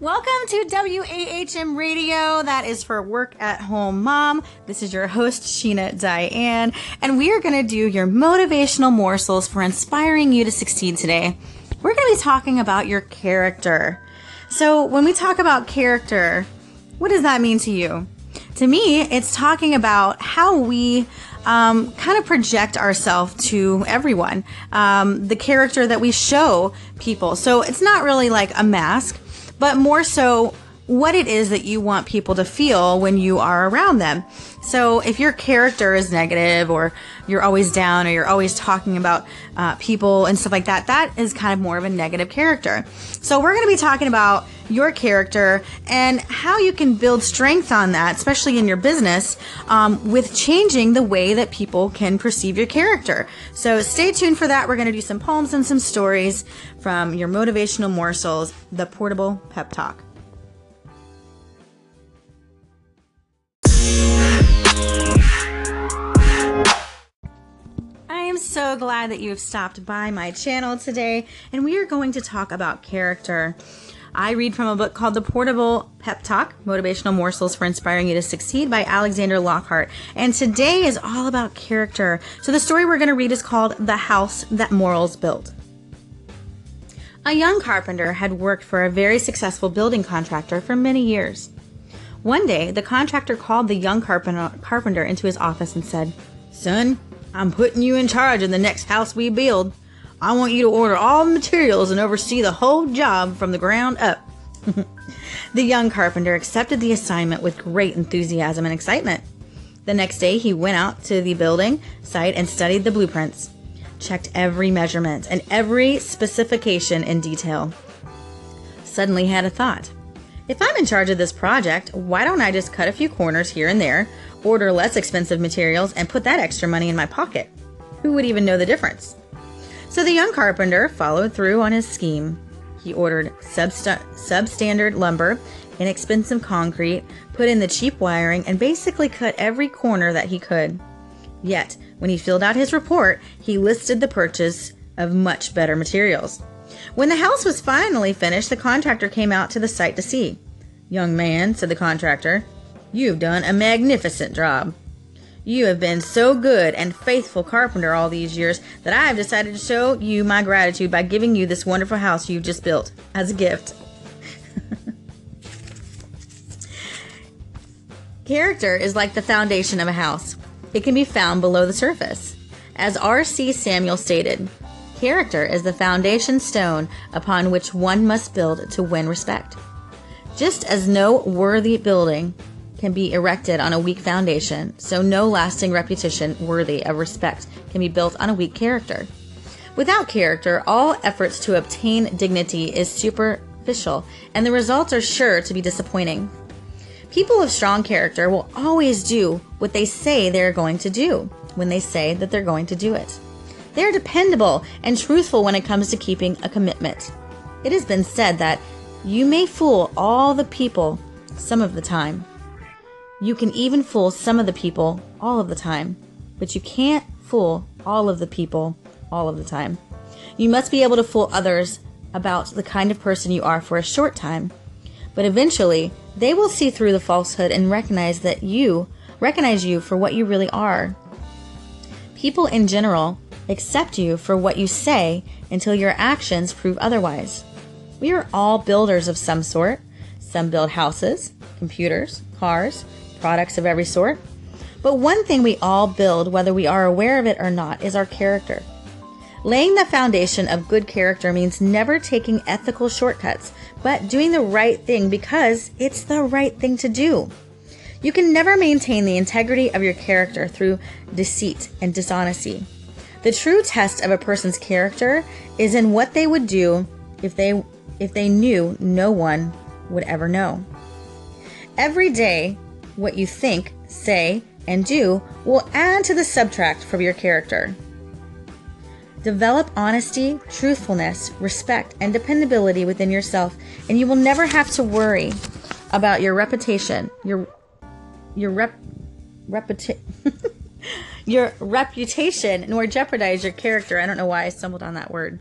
Welcome to WAHM Radio. That is for Work at Home Mom. This is your host, Sheena Diane, and we are going to do your motivational morsels for inspiring you to succeed today. We're going to be talking about your character. So, when we talk about character, what does that mean to you? To me, it's talking about how we um, kind of project ourselves to everyone, um, the character that we show people. So it's not really like a mask, but more so what it is that you want people to feel when you are around them. So if your character is negative or you're always down or you're always talking about uh, people and stuff like that, that is kind of more of a negative character. So we're going to be talking about your character and how you can build strength on that, especially in your business, um, with changing the way that people can perceive your character. So stay tuned for that. We're going to do some poems and some stories from your motivational morsels, the portable pep talk. So glad that you have stopped by my channel today, and we are going to talk about character. I read from a book called The Portable Pep Talk Motivational Morsels for Inspiring You to Succeed by Alexander Lockhart. And today is all about character. So the story we're going to read is called The House That Morals Built. A young carpenter had worked for a very successful building contractor for many years. One day, the contractor called the young carpenter into his office and said, Son, I'm putting you in charge of the next house we build. I want you to order all the materials and oversee the whole job from the ground up. the young carpenter accepted the assignment with great enthusiasm and excitement. The next day, he went out to the building site and studied the blueprints, checked every measurement and every specification in detail. Suddenly, had a thought. If I'm in charge of this project, why don't I just cut a few corners here and there, order less expensive materials, and put that extra money in my pocket. Who would even know the difference? So the young carpenter followed through on his scheme. He ordered substandard lumber, inexpensive concrete, put in the cheap wiring, and basically cut every corner that he could. Yet, when he filled out his report, he listed the purchase of much better materials. When the house was finally finished, the contractor came out to the site to see. Young man, said the contractor, You've done a magnificent job. You have been so good and faithful carpenter all these years that I have decided to show you my gratitude by giving you this wonderful house you've just built as a gift. Character is like the foundation of a house. It can be found below the surface. As R.C. Samuel stated, character is the foundation stone upon which one must build to win respect. Just as no worthy building can be erected on a weak foundation, so no lasting reputation worthy of respect can be built on a weak character. Without character, all efforts to obtain dignity is superficial, and the results are sure to be disappointing. People of strong character will always do what they say they're going to do when they say that they're going to do it. They're dependable and truthful when it comes to keeping a commitment. It has been said that you may fool all the people some of the time, you can even fool some of the people all of the time, but you can't fool all of the people all of the time. You must be able to fool others about the kind of person you are for a short time, but eventually they will see through the falsehood and recognize that you recognize you for what you really are. People in general accept you for what you say until your actions prove otherwise. We are all builders of some sort. Some build houses, computers, cars, products of every sort. But one thing we all build, whether we are aware of it or not, is our character. Laying the foundation of good character means never taking ethical shortcuts, but doing the right thing because it's the right thing to do. You can never maintain the integrity of your character through deceit and dishonesty. The true test of a person's character is in what they would do if they if they knew no one would ever know. Every day what you think, say, and do will add to the subtract from your character. Develop honesty, truthfulness, respect, and dependability within yourself, and you will never have to worry about your reputation, your your rep reputa- your reputation, nor jeopardize your character. I don't know why I stumbled on that word.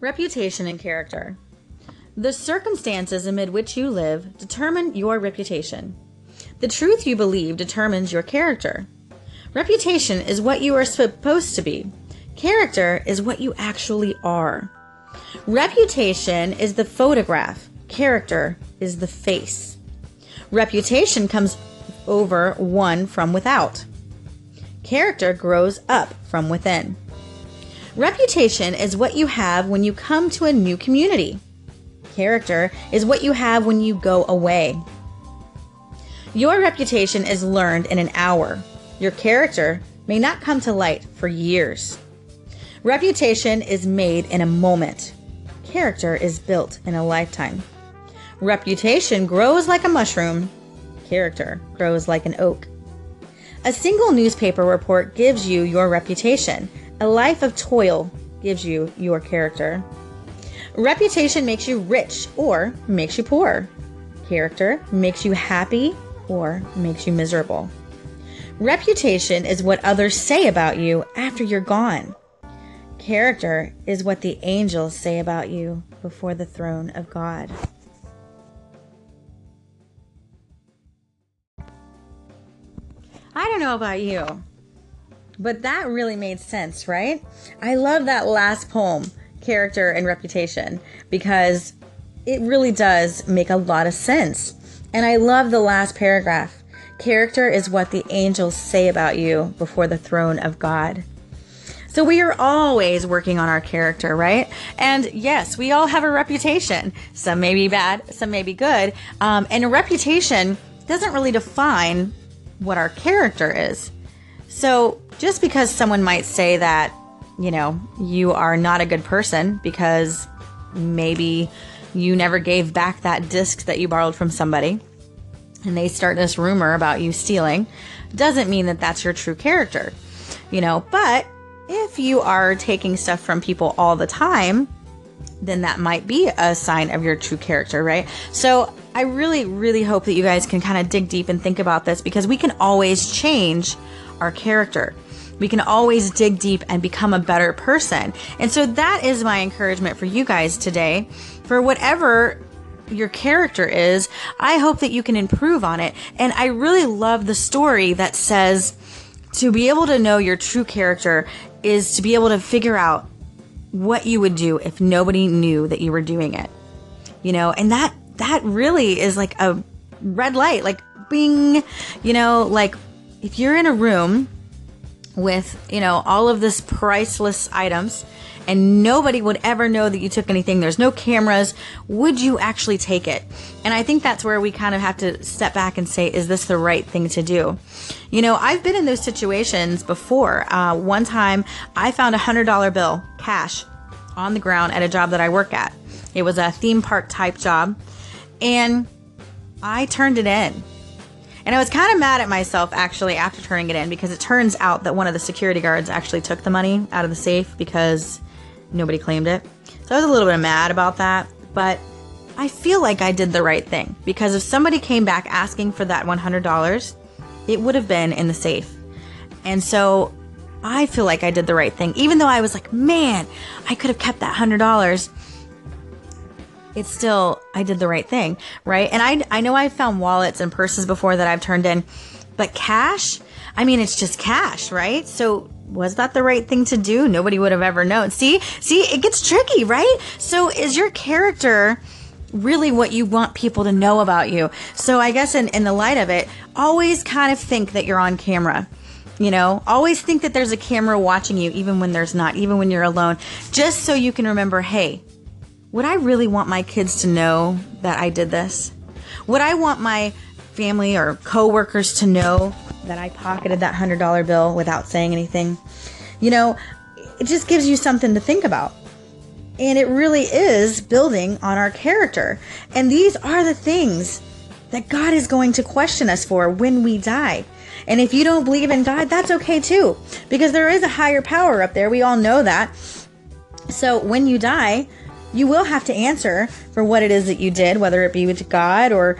Reputation and character. The circumstances amid which you live determine your reputation. The truth you believe determines your character. Reputation is what you are supposed to be. Character is what you actually are. Reputation is the photograph. Character is the face. Reputation comes over one from without. Character grows up from within. Reputation is what you have when you come to a new community. Character is what you have when you go away. Your reputation is learned in an hour. Your character may not come to light for years. Reputation is made in a moment. Character is built in a lifetime. Reputation grows like a mushroom. Character grows like an oak. A single newspaper report gives you your reputation. A life of toil gives you your character. Reputation makes you rich or makes you poor. Character makes you happy or makes you miserable. Reputation is what others say about you after you're gone. Character is what the angels say about you before the throne of God. Know about you, but that really made sense, right? I love that last poem, Character and Reputation, because it really does make a lot of sense. And I love the last paragraph. Character is what the angels say about you before the throne of God. So we are always working on our character, right? And yes, we all have a reputation. Some may be bad, some may be good. Um, and a reputation doesn't really define what our character is. So just because someone might say that, you know, you are not a good person because maybe you never gave back that disc that you borrowed from somebody and they start this rumor about you stealing, doesn't mean that that's your true character, you know. But if you are taking stuff from people all the time, then that might be a sign of your true character, right? So I really, really hope that you guys can kind of dig deep and think about this because we can always change our character. We can always dig deep and become a better person. And so that is my encouragement for you guys today. For whatever your character is, I hope that you can improve on it. And I really love the story that says to be able to know your true character is to be able to figure out what you would do if nobody knew that you were doing it. You know, and that that really is like a red light, like bing, you know, like if you're in a room with, you know, all of this priceless items and nobody would ever know that you took anything. There's no cameras. Would you actually take it? And I think that's where we kind of have to step back and say, is this the right thing to do? You know, I've been in those situations before. Uh, one time I found a $100 bill, cash, on the ground at a job that I work at. It was a theme park type job. And I turned it in. And I was kind of mad at myself actually after turning it in because it turns out that one of the security guards actually took the money out of the safe because nobody claimed it. So I was a little bit mad about that, but I feel like I did the right thing because if somebody came back asking for that $100, it would have been in the safe. And so I feel like I did the right thing. Even though I was like, man, I could have kept that $100. It's still, I did the right thing, right? And I, I know I've found wallets and purses before that I've turned in, but cash, I mean, it's just cash, right? So was that the right thing to do? Nobody would have ever known. See, see, it gets tricky, right? So is your character really what you want people to know about you? So I guess in, in the light of it, always kind of think that you're on camera. You know, always think that there's a camera watching you, even when there's not, even when you're alone, just so you can remember, hey, would I really want my kids to know that I did this? Would I want my family or coworkers to know that I pocketed that $100 bill without saying anything. You know, it just gives you something to think about. And it really is building on our character. And these are the things that God is going to question us for when we die. And if you don't believe in God, that's okay too, because there is a higher power up there. We all know that. So when you die, you will have to answer for what it is that you did, whether it be with God or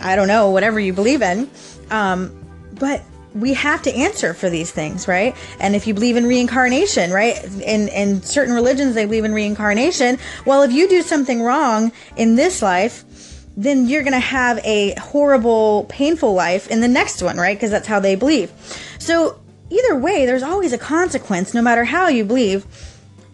I don't know, whatever you believe in. Um, but we have to answer for these things, right? And if you believe in reincarnation, right? In in certain religions they believe in reincarnation. Well, if you do something wrong in this life, then you're going to have a horrible, painful life in the next one, right? Because that's how they believe. So, either way, there's always a consequence no matter how you believe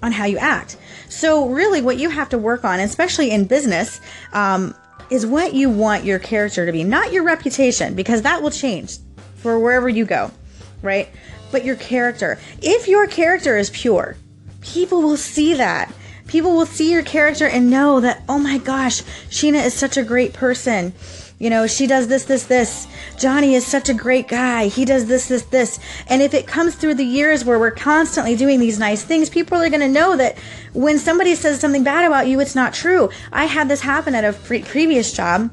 on how you act. So, really, what you have to work on, especially in business, um, is what you want your character to be, not your reputation, because that will change for wherever you go, right? But your character. If your character is pure, people will see that. People will see your character and know that, oh my gosh, Sheena is such a great person. You know, she does this, this, this. Johnny is such a great guy. He does this, this, this. And if it comes through the years where we're constantly doing these nice things, people are going to know that when somebody says something bad about you, it's not true. I had this happen at a pre- previous job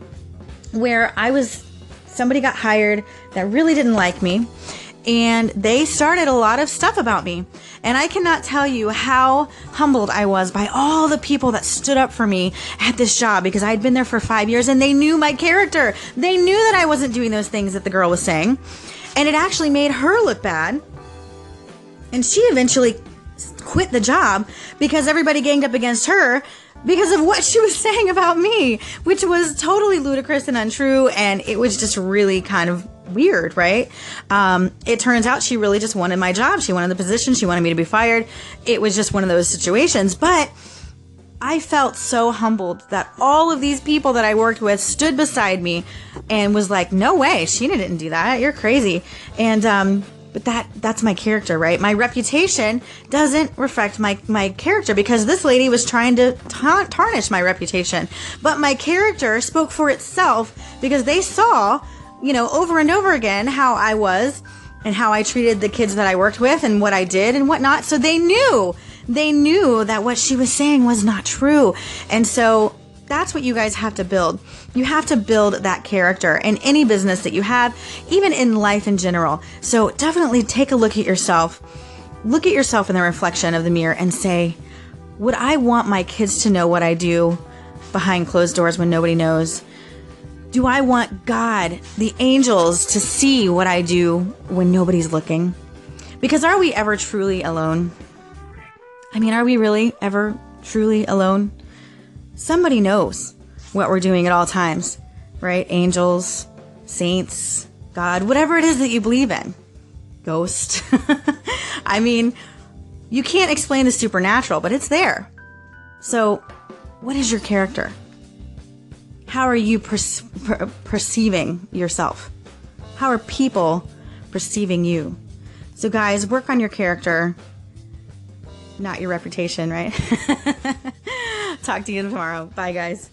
where I was somebody got hired that really didn't like me and they started a lot of stuff about me. And I cannot tell you how humbled I was by all the people that stood up for me at this job because I had been there for five years and they knew my character. They knew that I wasn't doing those things that the girl was saying. And it actually made her look bad. And she eventually quit the job because everybody ganged up against her because of what she was saying about me, which was totally ludicrous and untrue. And it was just really kind of weird, right? Um, it turns out she really just wanted my job. She wanted the position. She wanted me to be fired. It was just one of those situations. But I felt so humbled that all of these people that I worked with stood beside me and was like, no way, Sheena didn't do that. You're crazy. And, um, but that that's my character right? My reputation doesn't reflect my my character because this lady was trying to ta- tarnish my reputation. But my character spoke for itself because they saw you know over and over again how i was and how i treated the kids that i worked with and what i did and whatnot. So they knew they knew that what she was saying was not true. And so that's what you guys have to build. You have to build that character in any business that you have, even in life in general. So definitely take a look at yourself. Look at yourself in the reflection of the mirror and say, Would I want my kids to know what I do behind closed doors when nobody knows? Do I want God, the angels, to see what I do when nobody's looking? Because are we ever truly alone? I mean, are we really ever truly alone? Somebody knows what we're doing at all times, right? Angels, saints, God, whatever it is that you believe in. Ghost. I mean, you can't explain the supernatural, but it's there. So, what is your character? How are you per- per- perceiving yourself? How are people perceiving you? So, guys, work on your character, not your reputation, right? Talk to you tomorrow. Bye, guys.